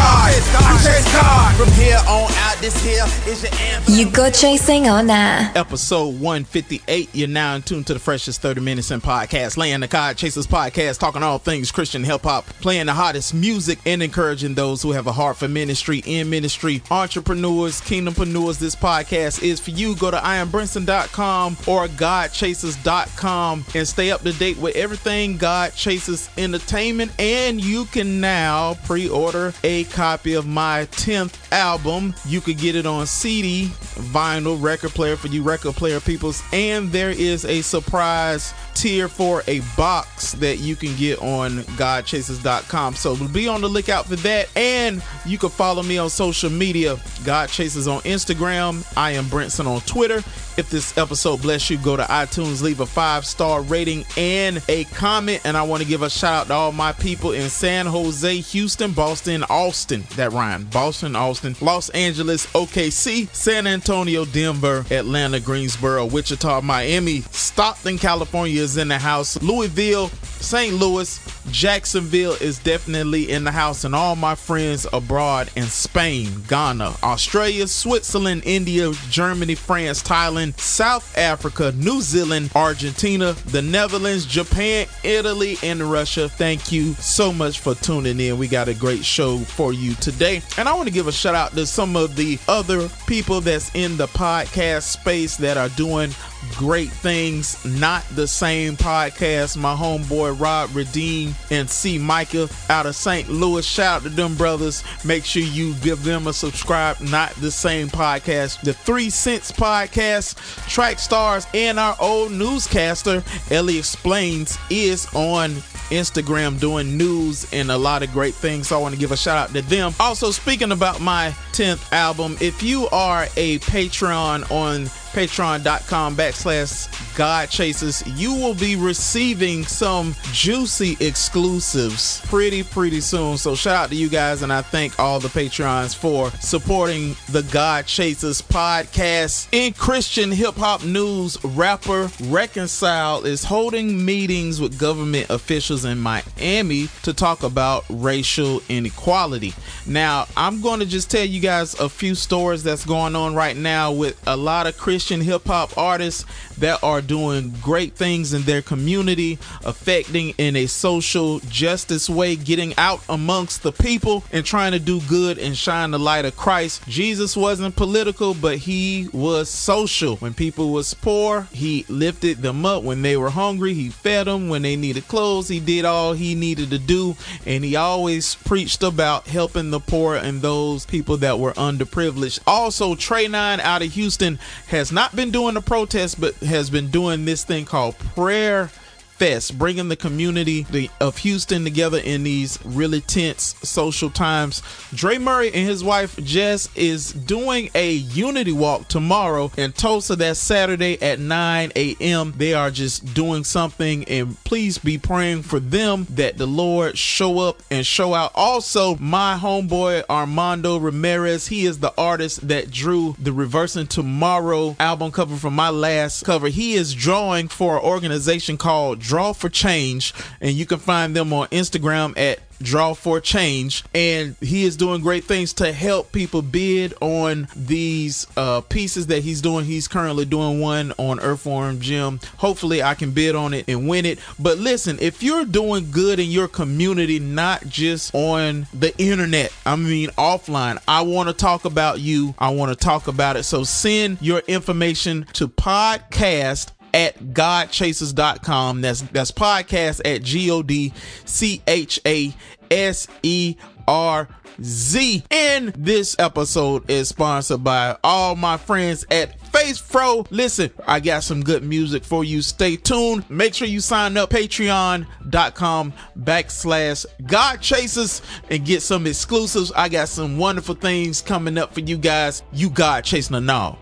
God. I chase God. From here on out, this here is your anthem. You go chasing on that. Episode 158. You're now in tune to the freshest 30 minutes in podcast. Laying the God Chasers podcast, talking all things Christian hip hop, playing the hottest music, and encouraging those who have a heart for ministry, in ministry, entrepreneurs, kingdompreneurs. This podcast is for you. Go to iambrinson.com or godchaserz.com and stay up to date with everything God Chasers Entertainment. And you can now pre order a copy of my 10th album. You could get it on CD, vinyl, record player for you record player peoples, and there is a surprise tier for a box that you can get on godchaserz.com. So be on the lookout for that. And you can follow me on social media, God Chasers on Instagram. I am Brinson on Twitter. If this episode bless you, go to iTunes, leave a five star rating and a comment. And I want to give a shout out to all my people in San Jose, Houston, Boston, Austin. That rhyme. Boston, Austin, Los Angeles, OKC, San Antonio, Denver, Atlanta, Greensboro, Wichita, Miami, Stockton, California is in the house. Louisville, St. Louis, Jacksonville is definitely in the house, and all my friends abroad in Spain, Ghana, Australia, Switzerland, India, Germany, France, Thailand, South Africa, New Zealand, Argentina, the Netherlands, Japan, Italy, and Russia. Thank you so much for tuning in. We got a great show for you today. And I want to give a shout out to some of the other people that's in the podcast space that are doing great things. Not the same podcast. My homeboy Rob Redeem and C Micah out of St. Louis. Shout out to them brothers. Make sure you give them a subscribe. Not the same podcast. The Three Cents podcast, Track Stars, and our old newscaster Ellie Explains is on Instagram doing news and a lot of great things. So I want to give a shout out to them. Also, speaking about my 10th album, if you are a Patreon on patreon.com backslash god chasers you will be receiving some juicy exclusives pretty pretty soon. So shout out to you guys and i thank all the patreons for supporting the god chasers podcast. In christian hip-hop news rapper reconcile is holding meetings with government officials in miami to talk about racial inequality. Now i'm going to just tell you guys a few stories that's going on right now with a lot of christian Christian hip hop artists that are doing great things in their community, affecting in a social justice way, getting out amongst the people and trying to do good and shine the light of Christ. Jesus wasn't political, but he was social. When people was poor, he lifted them up. When they were hungry, he fed them. When they needed clothes, he did all he needed to do. And he always preached about helping the poor and those people that were underprivileged. Also, Tre9 out of Houston has not been doing the protest, but has been doing this thing called prayer Fest, bringing the community of Houston together in these really tense social times. Dre Murray and his wife Jess is doing a unity walk tomorrow in Tulsa. That's Saturday at 9 a.m. They are just doing something, and please be praying for them that the Lord show up and show out. Also, my homeboy Armando Ramirez, he is the artist that drew the Reversing Tomorrow album cover from my last cover. He is drawing for an organization called Draw for Change, and you can find them on Instagram at Draw for Change, and he is doing great things to help people bid on these uh, pieces that he's doing. He's currently doing one on Earthworm Jim. Hopefully, I can bid on it and win it. But listen, if you're doing good in your community, not just on the internet, I mean offline, I want to talk about you. I want to talk about it. So send your information to podcast at godchaserz.com. That's that's podcast at G O D C H A S E R Z. And this episode is sponsored by all my friends at face, fro. Listen, I got some good music for you. Stay tuned. Make sure you sign up patreon.com backslash God Chasers and get some exclusives. I got some wonderful things coming up for you guys. You God chasing a now.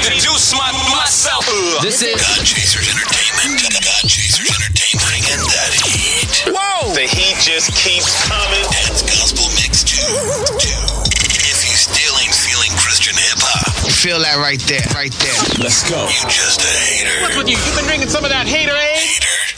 Allow me to reintroduce my, myself. This is God Chasers Entertainment. God Chasers Entertainment. Bringing that heat. Whoa! The heat just keeps coming. That's Gospel Mix 2. If you still ain't feeling Christian hip hop, Feel that right there, right there. Let's go. you just a hater. What's with you? You've been drinking some of that hater eh? aid? Hater,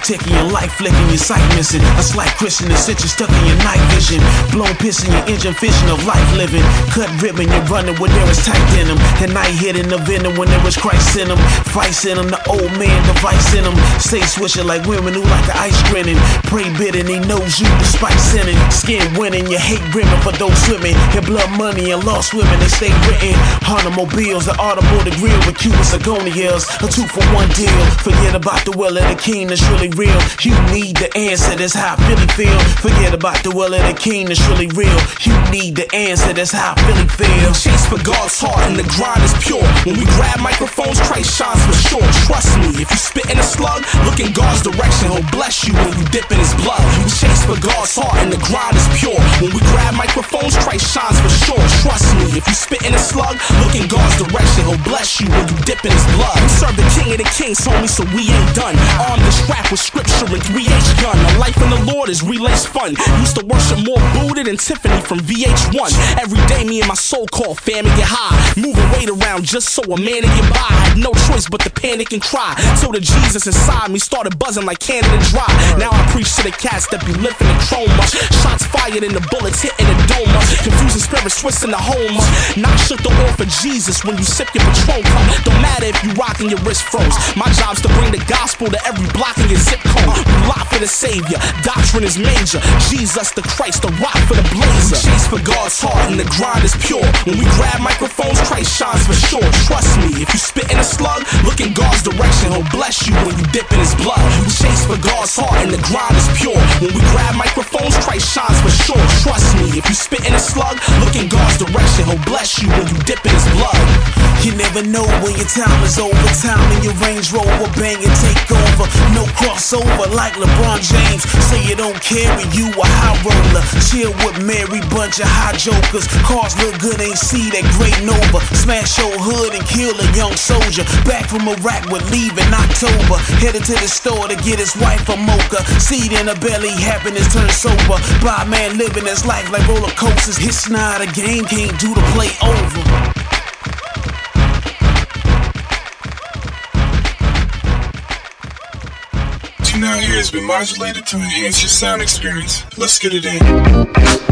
The ticking, your life flicking, your sight missing. A slight Christian is you stuck in your night vision. Blown pissing, your engine fishing of life living. Cut ribbon, you're running when there is tight in them. And night hitting the venom when there is Christ in them. Vice in them, the old man, device in them. Stay swishing like women who like the ice grinning. Pray bidding, he knows you despite sinning. Skin winning, you hate women for those swimming. Your blood money and lost women, they stay written. Automobiles, the audible, the grill with Cuban Sigonias. A two for one deal. Forget about the will of the king that's really real. You need the answer, that's how I really feel. Forget about the will of the king that's really real. You need the answer, that's how I really feel. Chase for God's heart and the grind is pure. When we grab microphones, Christ shines for sure. Trust me, if you spit in a slug, look in God's direction. He'll bless you when you dip in his blood. We chase for God's heart and the grind is pure. When we grab microphones, Christ shines for sure. Trust me, if you spit in a slug, look in God's direction. He'll bless you when you dip in his blood. We serve the king of the kings, homie, so we ain't done. Armed and strapped with scripture and 3H gun. A life in the Lord is relays fun. Used to worship more Buddha than Tiffany from VH1. Every day, me and my so-called family get high. Moving weight around just so a man to get by. Had no choice but to panic and cry. So the Jesus inside me started buzzing like Canada Dry. Now I preach to the cats that be lifting the chroma. Shots fired and the bullets hitting the dome. Confusing spirits twisting the home. Not shook the of Jesus when you sip your Patron cup. Don't matter if you rockin' your wrist froze. My job's to bring the gospel to every block in your zip code. We lot for the Savior. Doctrine is major. Jesus the Christ, the rock for the blazer. We chase for God's heart and the grind is pure. When we grab microphones, Christ shines for sure. Trust me, if you spit in a slug, look in God's direction. He'll bless you when you dip in his blood. We chase for God's heart and the grind is pure. When we grab microphones, Christ shines for sure. Trust me, if you spit in a slug, look in God's direction. He'll bless you when you dip in his blood. You never know when your time is over. Time in your Range Rover, bang and take over. No crossover like LeBron James. Say you don't carry you a high roller. Chill with Mary, bunch of high jokers. Cars look good, ain't see that great Nova. Smash your hood and kill a young soldier. Back from Iraq with leave in October. Headed to the store to get his wife a mocha. Seed in her belly, happiness turn sober. By man living his life like roller coasters. It's not a game, can't do the play over. Out here has been modulated to enhance your sound experience. Let's get it in.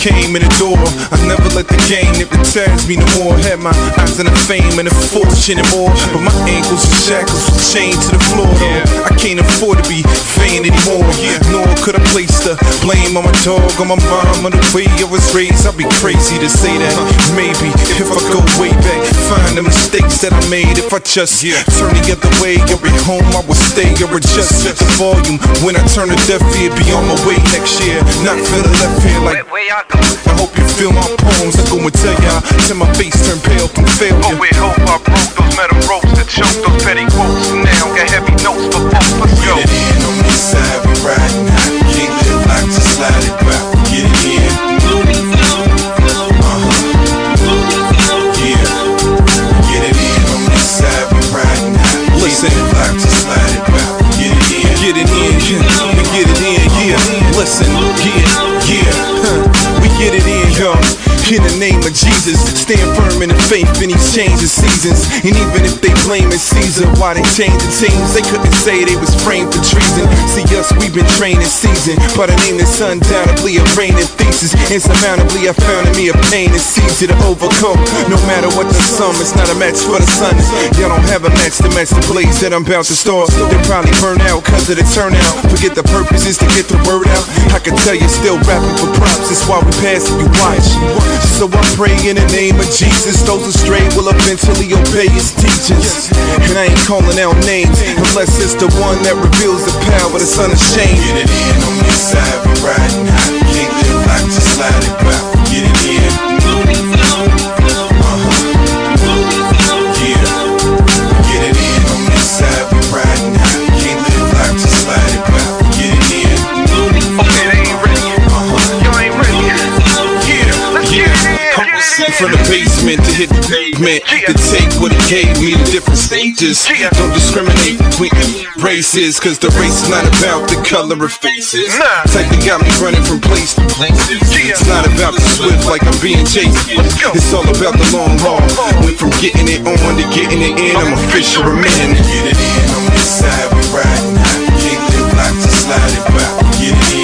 Came in the door. I never let the game hypnotize me no more. Had my eyes on the fame and the fortune and more. But my ankles and shackles were chained to the floor, though. I can't afford to be vain anymore. Nor could I place the blame on my dog, on my mom, on the way I was raised. I'd be crazy to say that. Maybe if I go way back, find the mistakes that I made. If I just turn the other way, be home, I would stay or adjust the volume. When I turn a deaf ear, be on my way next year. Not feel the left ear like. Where go? I hope you feel my poems. I go and tell y'all till my face turn pale from failure. Oh, we hope oh, I broke those metal ropes that choke those petty quotes. Now got heavy notes for folks. Let's go. Get it in on this side, we riding high. Can't live like to slide it stand faith in these changing seasons. And even if they blame it Caesar, why they change the teams? They couldn't say they was framed for treason. See us, we've been training season. But a name that's undoubtedly a reigning thesis. Insurmountably, I found in me a pain that's easy to overcome. No matter what the sum, it's not a match for the sun. Y'all don't have a match to match the blaze that I'm about to start. They'll probably burn out cause of the turnout. Forget the purpose is to get the word out. I can tell you still rapping for props. That's why we pass it, you watch. So I pray in the name of Jesus. Who stray will eventually obey his teachings. And I ain't calling out names unless it's the one that reveals the power that's unashamed. Get it in on this side, we riding high. Gave me to different stages. Don't discriminate between races Cause the race is not about the color of faces. Type that got me running from place to place It's not about the swift like I'm being chased. It's all about the long haul. Went from getting it on to getting it in. I'm a fisherman. Get it in. On this side we riding high. Can't live to slide it back Get it in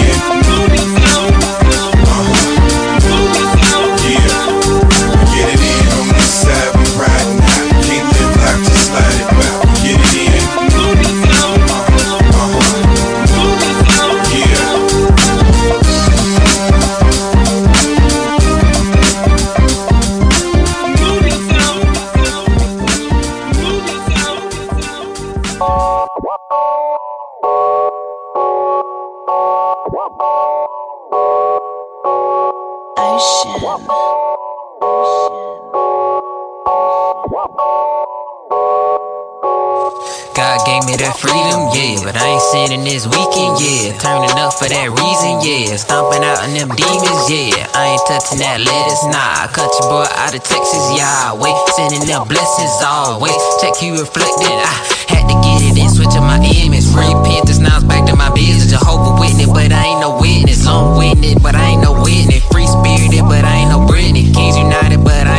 for that reason, yeah. Stomping out on them demons, yeah. I ain't touching that lettuce, nah. Country boy out of Texas, yeah. Wait, sending them blessings always. Check you reflected, I had to get it in, switch up my image. Repent, this now it's back to my business. Jehovah Witness, but I ain't no witness. Long witness, but I ain't no witness. Free spirited, but I ain't no Britney. Kings United, but I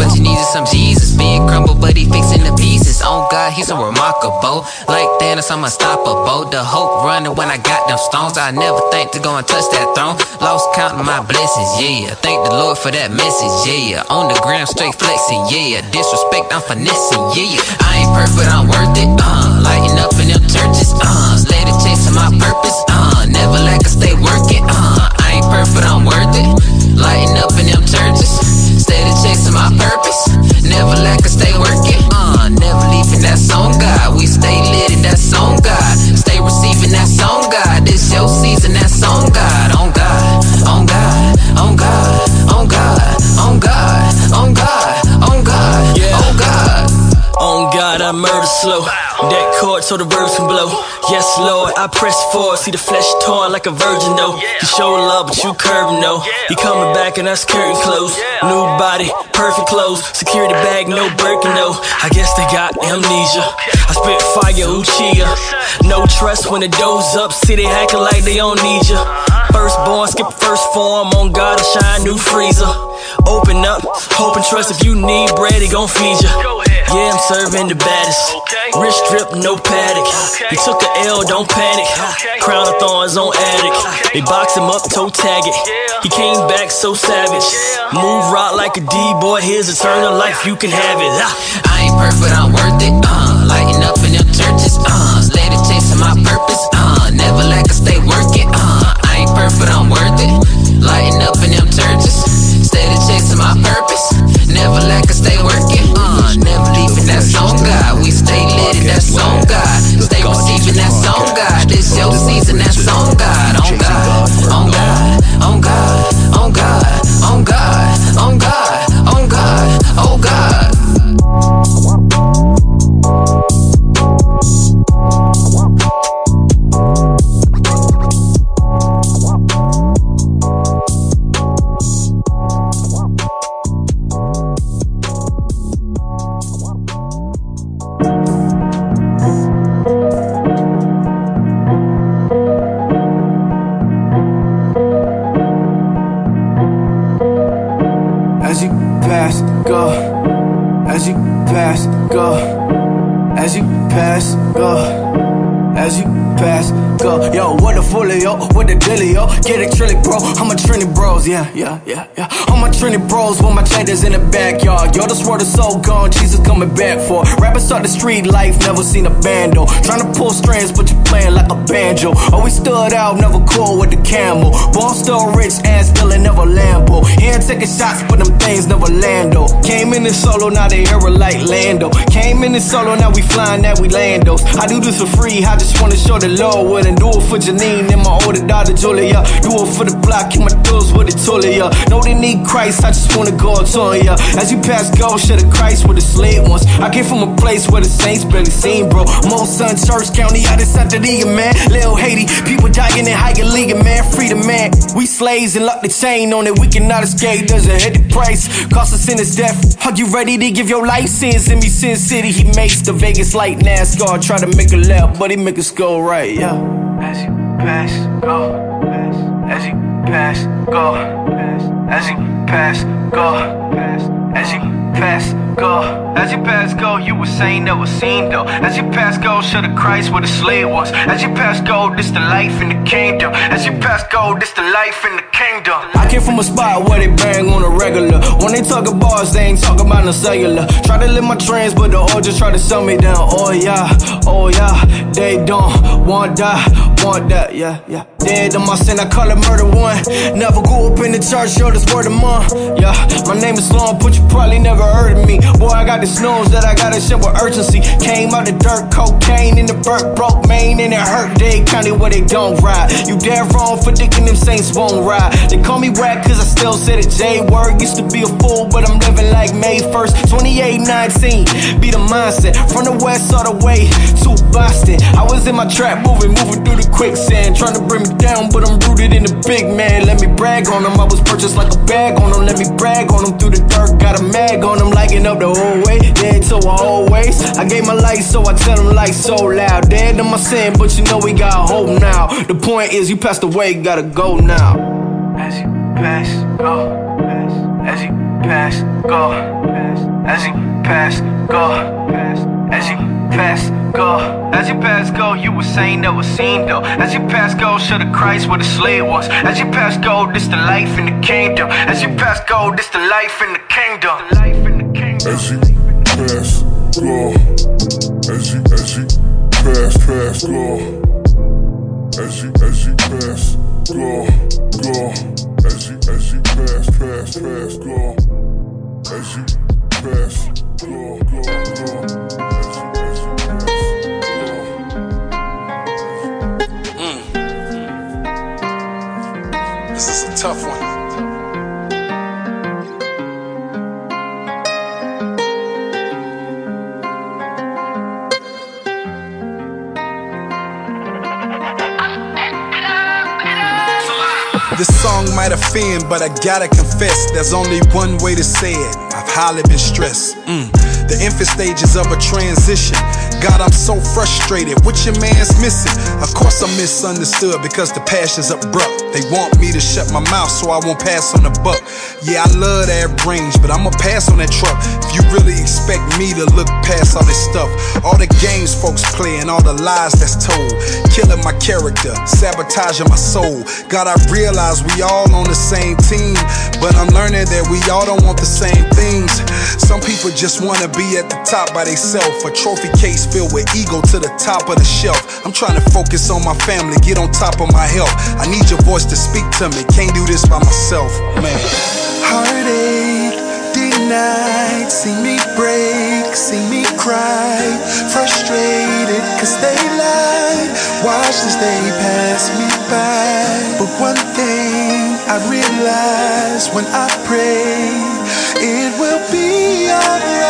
but you needed some Jesus. Being crumbled, but he fixing the pieces. On God, he's so remarkable. Like Thanos, I'm unstoppable. The hope running when I got them stones. I never think to go and touch that throne. Lost counting my blessings, yeah. Thank the Lord for that message, yeah. On the ground, straight flexing, yeah. Disrespect, I'm finessing, yeah. I ain't perfect, I'm worth it, uh. Lighting up in them churches, uh. Steady chasing my purpose, uh. Never lack I stay working, uh. I ain't perfect, I'm worth it. Lighting my purpose. Never lack I stay working, uh. Never leaving that song, God. We stay lit in that song, God. Stay receiving that song, God. This your season, that song, God. On God, on God, on God, on God, on God, on God, on God, on God. On God, I murder slow. That chord so the verbs can blow. Yes, Lord, I press forward. See the flesh torn like a virgin, though. He show love, but you curving, though. He coming back and that's curtain closed. New body, perfect clothes. Security bag, no Birkin, though. I guess they got amnesia. I spit fire, Uchiha. No trust when the doors up. See, they acting like they don't need ya. Firstborn, skip first form. On God, I shine, new freezer. Open up, hope and trust. If you need bread, he gon' feed ya. Yeah, I'm serving the baddest. Rich drip, no paddock. He took a L, don't panic. Crown of thorns on addict. They box him up, toe tag it. He came back so savage. Move rock like a D boy. Here's eternal life, you can have it. Ah. I ain't perfect, I'm worth it. Uh, lighting up in them churches. Uh, steady chasing my purpose. Uh, never lack I stay working. Uh, I ain't perfect, I'm worth it. Lighting up in them churches. Steady chasing my purpose. Never lack I never seen a bando. Trying to pull strings, but you playing like a banjo. Oh, Always stood out, never cool with the camel. Born still rich, ass still never Lambo. Here taking shots, things never lando. Came in the solo, now they hear like Lando. Came in the solo, now we flying, now we landos. I do this for free, I just wanna show the Lord and do it for Janine and my older daughter Julia. Do it for the block, keep my dudes with it Tulia. Know they need Christ, I just wanna go to ya. As you pass go, share the Christ with the slave ones. I came from a place where the saints barely seen, bro. Most son, Church County, out of Santa Diego, man. Lil Haiti, people dying in higher league, man. Freedom, man. We slaves and lock the chain on it. We cannot escape, there's a heavy price. Cost us in his death. Are you ready to give your life? Sins in me, Sin City. He makes the Vegas light NASCAR. Try to make a left, but he make us go right, yeah. As you pass, go. As you pass, go. As you pass, go. As you pass, go. As you pass, go. You were saying never seen though. As you pass, go. Show the Christ where the slave was. As you pass, go. This the life in the kingdom. As you pass, go. This the life in the kingdom. I came from a spot where they bang on a regular. When they talk bars, they ain't talking about no cellular. Try to live my trends, but the oil just try to sell me down. Oh yeah, oh yeah. They don't want that, want that, yeah, yeah. Dead on my sin, I call it murder one. Never go up in the church, show this word a month. Yeah, my name is long, but you probably never heard of me. Boy, I got the snows that I gotta share with urgency. Came out the dirt, cocaine in the burnt, broke main, and it hurt Dade County where they don't ride. You dead wrong for thinking them saints won't ride. They call me whack cause I still say the J word. Used to be a fool, but I'm living like May 1st, 2819. Be the mindset from the west all the way to Boston. I was in my trap moving, moving through the quicksand, trying to bring me down, but I'm rooted in the big man. Let me brag on them. I was purchased like a bag on them. Let me brag on them through the dirt. Got a mag on them, lighting up the whole way. Dead to I always. I gave my life, so I tell them life so loud. Dead to my sin, but you know we got hope now. The point is, you passed away, gotta go now. As you pass, go. Pass, as you pass, go. Pass, as you pass, go. Pass, as you pass, go. As you pass, go. You were saying never seen though. As you pass, go. Show the Christ where the slave was. As you pass, go. This the life in the kingdom. As you pass, go. This the life in the kingdom. As you pass, go. As you, as you pass, pass, go. As you, as you pass, go, go. As you, as you pass, pass, pass, go. As you pass, go, go, go. Mm. This is a tough one. This song might offend, but I gotta confess, there's only one way to say it. I've highly been stressed. Mm. The infant stages of a transition. God, I'm so frustrated. What your man's missing? Of course, I'm misunderstood because the passion's abrupt. They want me to shut my mouth so I won't pass on the buck. Yeah, I love that range, but I'ma pass on that truck. If you really expect me to look past all this stuff, all the games folks play and all the lies that's told, killing my character, sabotaging my soul. God, I realize we all on the same team, but I'm learning that we all don't want the same things. Some people just wanna be at the top by themselves, a trophy case filled with ego to the top of the shelf. I'm trying to focus on my family, get on top of my health. I need your voice to speak to me, can't do this by myself, man. Heartache, denied, see me break, see me cry. Frustrated, cause they lied. Watch as they pass me by. But one thing I realize when I pray, it will be alright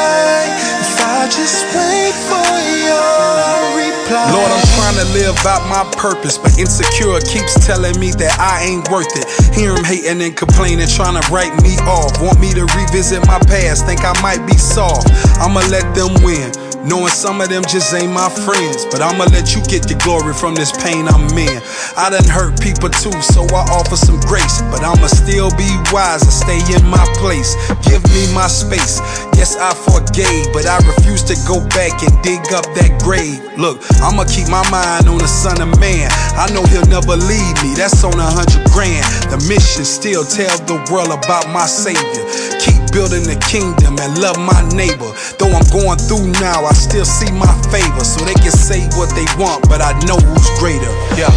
just wait for your reply. Lord, I'm trying to live out my purpose, but insecure keeps telling me that I ain't worth it. Hear him hating and complaining, trying to write me off. Want me to revisit my past, think I might be soft. I'ma let them win. Knowing some of them just ain't my friends. But I'ma let you get the glory from this pain I'm in. I done hurt people too, so I offer some grace. But I'ma still be wise and stay in my place. Give me my space. Yes, I forgave, but I refuse to go back and dig up that grave. Look, I'ma keep my mind on the Son of Man. I know He'll never leave me. That's on a hundred grand. The mission still tell the world about my Savior. Keep building the kingdom and love my neighbor. Though I'm going through now, I still see my favor. So they can say what they want, but I know who's greater. Yeah.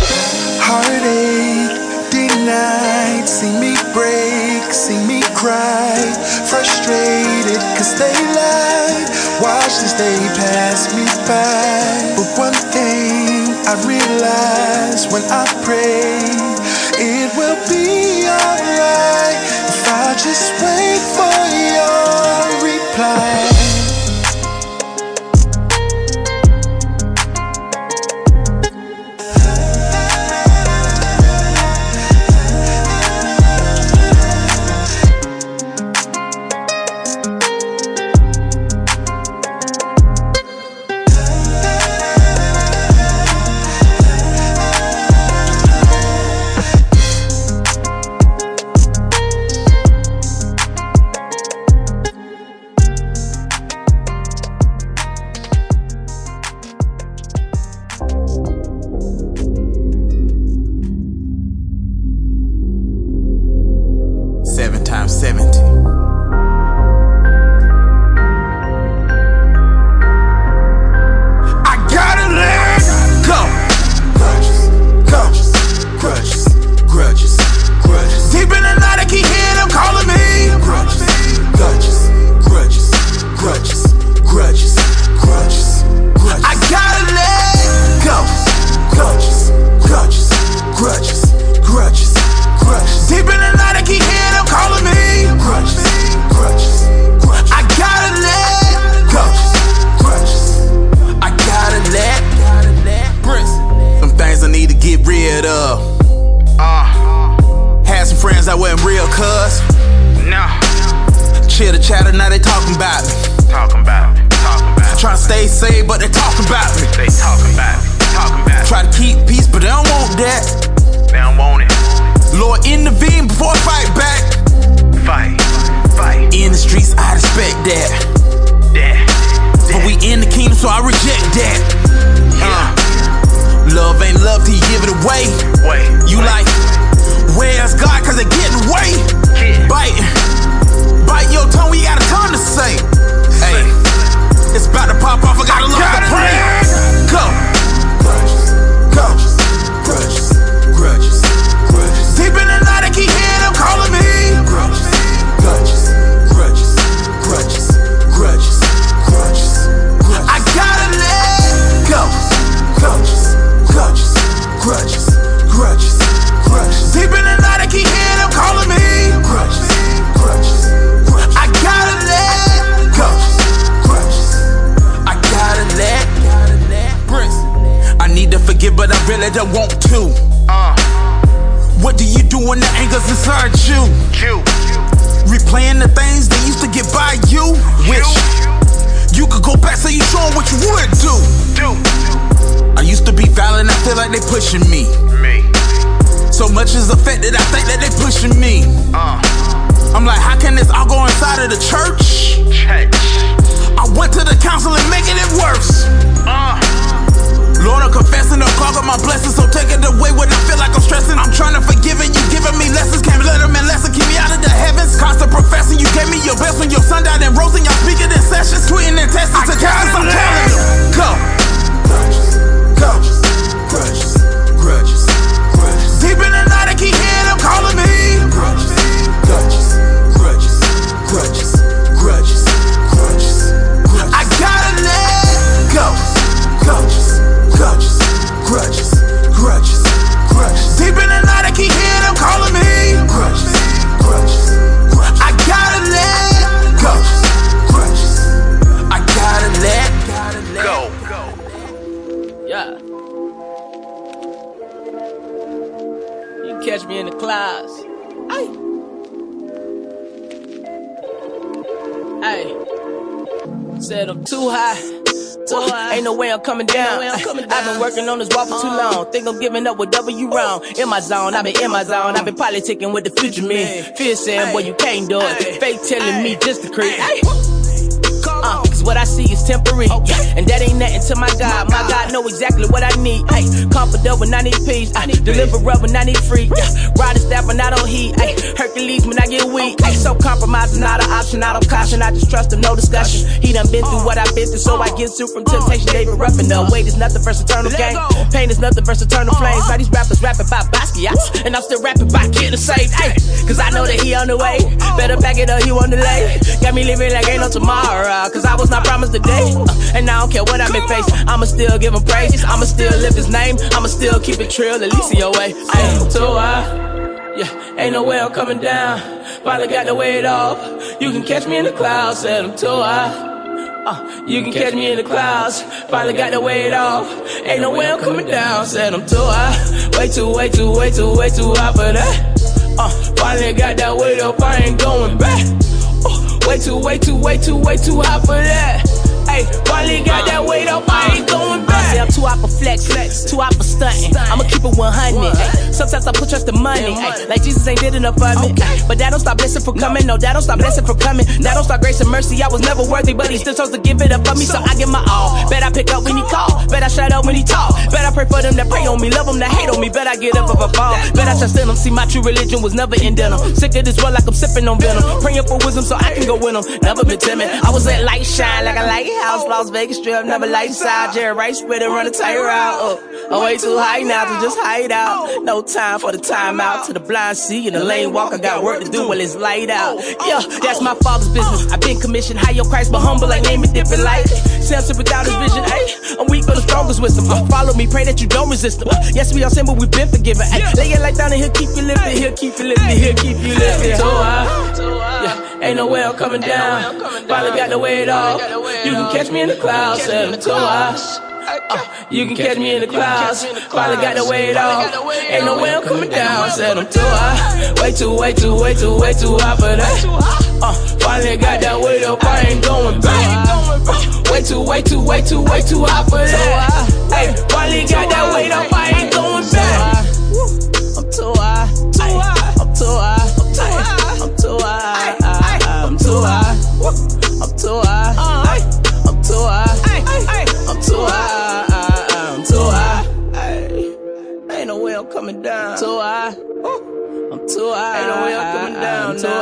Heartache denied, see me break, see me cry. Frustrated, cause they lied. Watch this day pass me by. But one thing I realize when I pray, it will be alright just wait for your reply. They talking about me. They talking about it. Talking about it. Try to keep peace, but they don't want that. They don't want it. Lord, intervene before I fight back. Fight. Fight. In the streets, I respect that. That. But we in the kingdom, so I reject that. Uh, love ain't love till you give it away. Wait. You like, where's God? Cause they getting away. Bite, bite your tongue, we got a ton to say. About to pop off, I got a lot to anger's inside you? You. Replaying the things that used to get by you. Wish you could go back so you show 'em what you would do. Do. I used to be violent, I feel like they pushing me. Me. So much is affected, I think that they pushing me. Uh. I'm like, how can this all go inside of the church? Church. I went to the council and making it worse. Uh. Lord, I'm confessing, don't clog up my blessings, so take it away when I feel like I'm stressing. I'm trying to forgive and you giving me lessons. Can't let them in lesson, keep me out of the heavens. Constant professing, you gave me your best when your son died and rose and y'all speaking in sessions. Tweeting and testing to guys, I'm telling you. Go. Grudges. Grudges, grudges, grudges. Deep in the night, I keep hearing them calling me. Grudges, no way I'm coming down. I've been working on this wall for too long. Think I'm giving up with W wrong. In my zone, I've been in my zone. I've been politicking with the future man. Fear saying, boy, you can't do it. Fate telling me just to creep. Uh, cause what I see is temporary. Yeah, and that ain't nothing to my God. My God know exactly what I need. Ay, confident when I need peace. I deliver up when I need free. Yeah, ride a staff when I don't heat. Ay, Hercules when I get weak. So compromising not an option. I don't caution. I just trust him, no discussion. He done been through what I've been through, so I get through from temptation. David Ruffin. The weight is nothing versus eternal game. Pain is nothing versus eternal flames. Now these rappers rapping about Basquiat, and I'm still rapping about getting saved. Ay, cause I know that he on the way. Better pack it up, he on the lay. Got me living like ain't no tomorrow. Cause I was not promised today. Uh, and I don't care what I may face. I'ma still give him praise. I'ma still lift his name. I'ma still keep it trill, at least in your way. Ay, too high. Yeah, ain't no way I'm coming down. Finally got the weight off. You can catch me in the clouds, said I'm too high. Uh, you can catch me in the clouds. Finally got the weight off. Ain't no way I'm coming down. Said I'm too high. Way too, way too, way too, way too high for that. Uh, finally got that weight off. I ain't going back. Uh, way too, way too, way too, way too high for that. Hey, finally got that weight up. I ain't going back. I say I'm too out for flex, flex, too out for stunting. I'ma keep it 100. Sometimes I put trust in money, ay. like Jesus ain't did enough for me. Ay. But that don't stop blessing from coming. No, that don't stop blessing from coming. That don't stop grace and mercy. I was never worthy, but he still chose to give it up for me, so I give my all. Bet I pick up when he call. Bet I shut up when he talk. Bet I pray for them that pray on me, love them that hate on me. Bet I get up if I fall. Bet I trust in them. See, my true religion was never in denim. Sick of this world like I'm sipping on venom. Praying for wisdom so I can go win them. Never been timid. I was at light shine like a lighthouse, Las Vegas strip, never light side. Jerry Rice spread and run a tire out. Oh, I'm way too high now to just hide out. No time for the timeout to the blind see in the lane walk. I got work to do while it's light out. Yeah, that's my father's business. I've been commissioned high your Christ, but humble like name it different light. Samson without his vision. Hey, I'm weak but the strongest wisdom. Uh, follow me, pray that you don't resist him. Uh, yes, we all sin, but we've been forgiven. Ay, lay your life down and he'll keep you lifted. He'll keep you lifted. He'll keep you lifted. So high. Yeah, ain't no way I'm coming down. Finally got the weight off. You can catch me in the clouds, too high. Uh, you can catch me in the clouds. Finally got the weight off. Ain't no way I'm coming down. Said I'm too high. Way too, way too, way too, way too high for that. Uh, finally got that weight up. I ain't going back. Uh, way too, way too, way too, way too high for that. Hey, finally got that weight up. I ain't going back. I'm too high. Too high. I'm too high. I'm too high. I'm too high.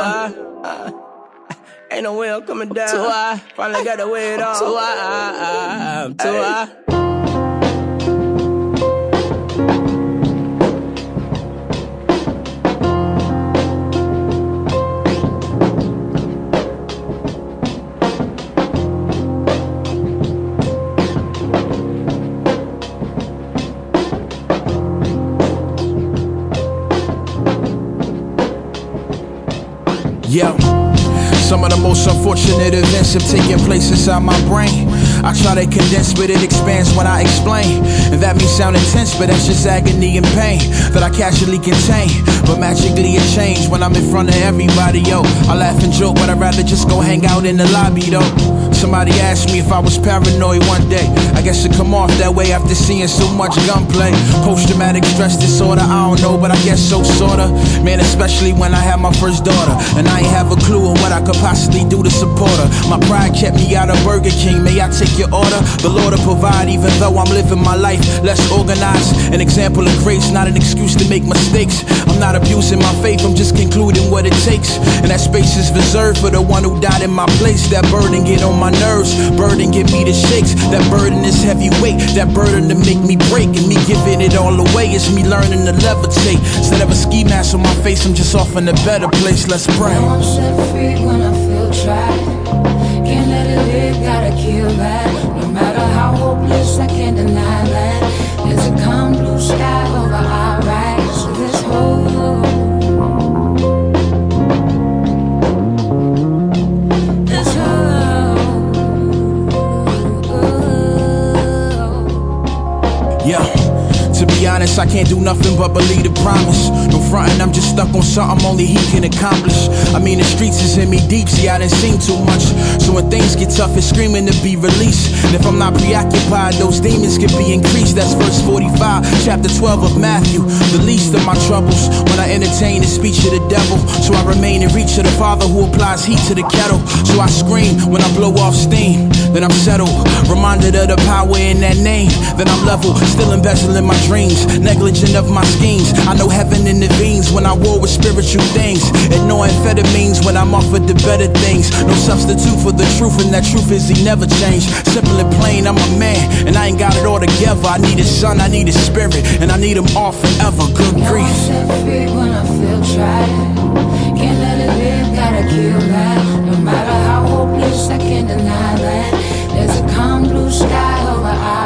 Too high. Ain't no way I'm coming down. Too high. Finally got the weight off. Too high. Too high. Yo, some of the most unfortunate events have taken place inside my brain. I try to condense, but it expands when I explain. And that may sound intense, but that's just agony and pain that I casually contain. But magically it changed when I'm in front of everybody, yo. I laugh and joke, but I'd rather just go hang out in the lobby, though. Somebody asked me if I was paranoid one day. I guess it come off that way after seeing so much gunplay. Post traumatic stress disorder, I don't know, but I guess so sorta. Man, especially when I had my first daughter. And I ain't have a clue on what I could possibly do to support her. My pride kept me out of Burger King. May I take your order? The Lord will provide, even though I'm living my life less organized. An example of grace, not an excuse to make mistakes. I'm not abusing my faith, I'm just concluding what it takes. And that space is reserved for the one who died in my place. That burden get on my nerves, burden give me the shakes. That burden is heavyweight, that burden to make me break. And me giving it all away is me learning to levitate. Instead of a ski mask on my face, I'm just off in a better place. Let's pray. I'm set free when I feel trapped. Can't let it live, gotta kill that. No matter how hopeless, I can't deny that. There's a calm blue sky over our honest, I can't do nothing but believe the promise. No frontin', I'm just stuck on something only he can accomplish. I mean, the streets is in me deep, see, I didn't seen too much. So when things get tough, it's screaming to be released. And if I'm not preoccupied, those demons can be increased. That's verse 45, chapter 12 of Matthew. The least of my troubles when I entertain the speech of the devil. So I remain in reach of the Father who applies heat to the kettle. So I scream when I blow off steam, then I'm settled. Reminded of the power in that name, then I'm level. Still embezzling my dreams, negligent of my schemes. I know heaven intervenes when I war with spiritual things. And no amphetamines when I'm offered the better things. No substitute for the truth, and that truth is he never changed. Simple and plain, I'm a man, and I ain't got it all together. I need a son, I need a spirit, and I need him all forever. Good grief. I'm set free when I feel tried. Can't let it live, gotta kill that. No matter how second in island. There's a calm blue sky over our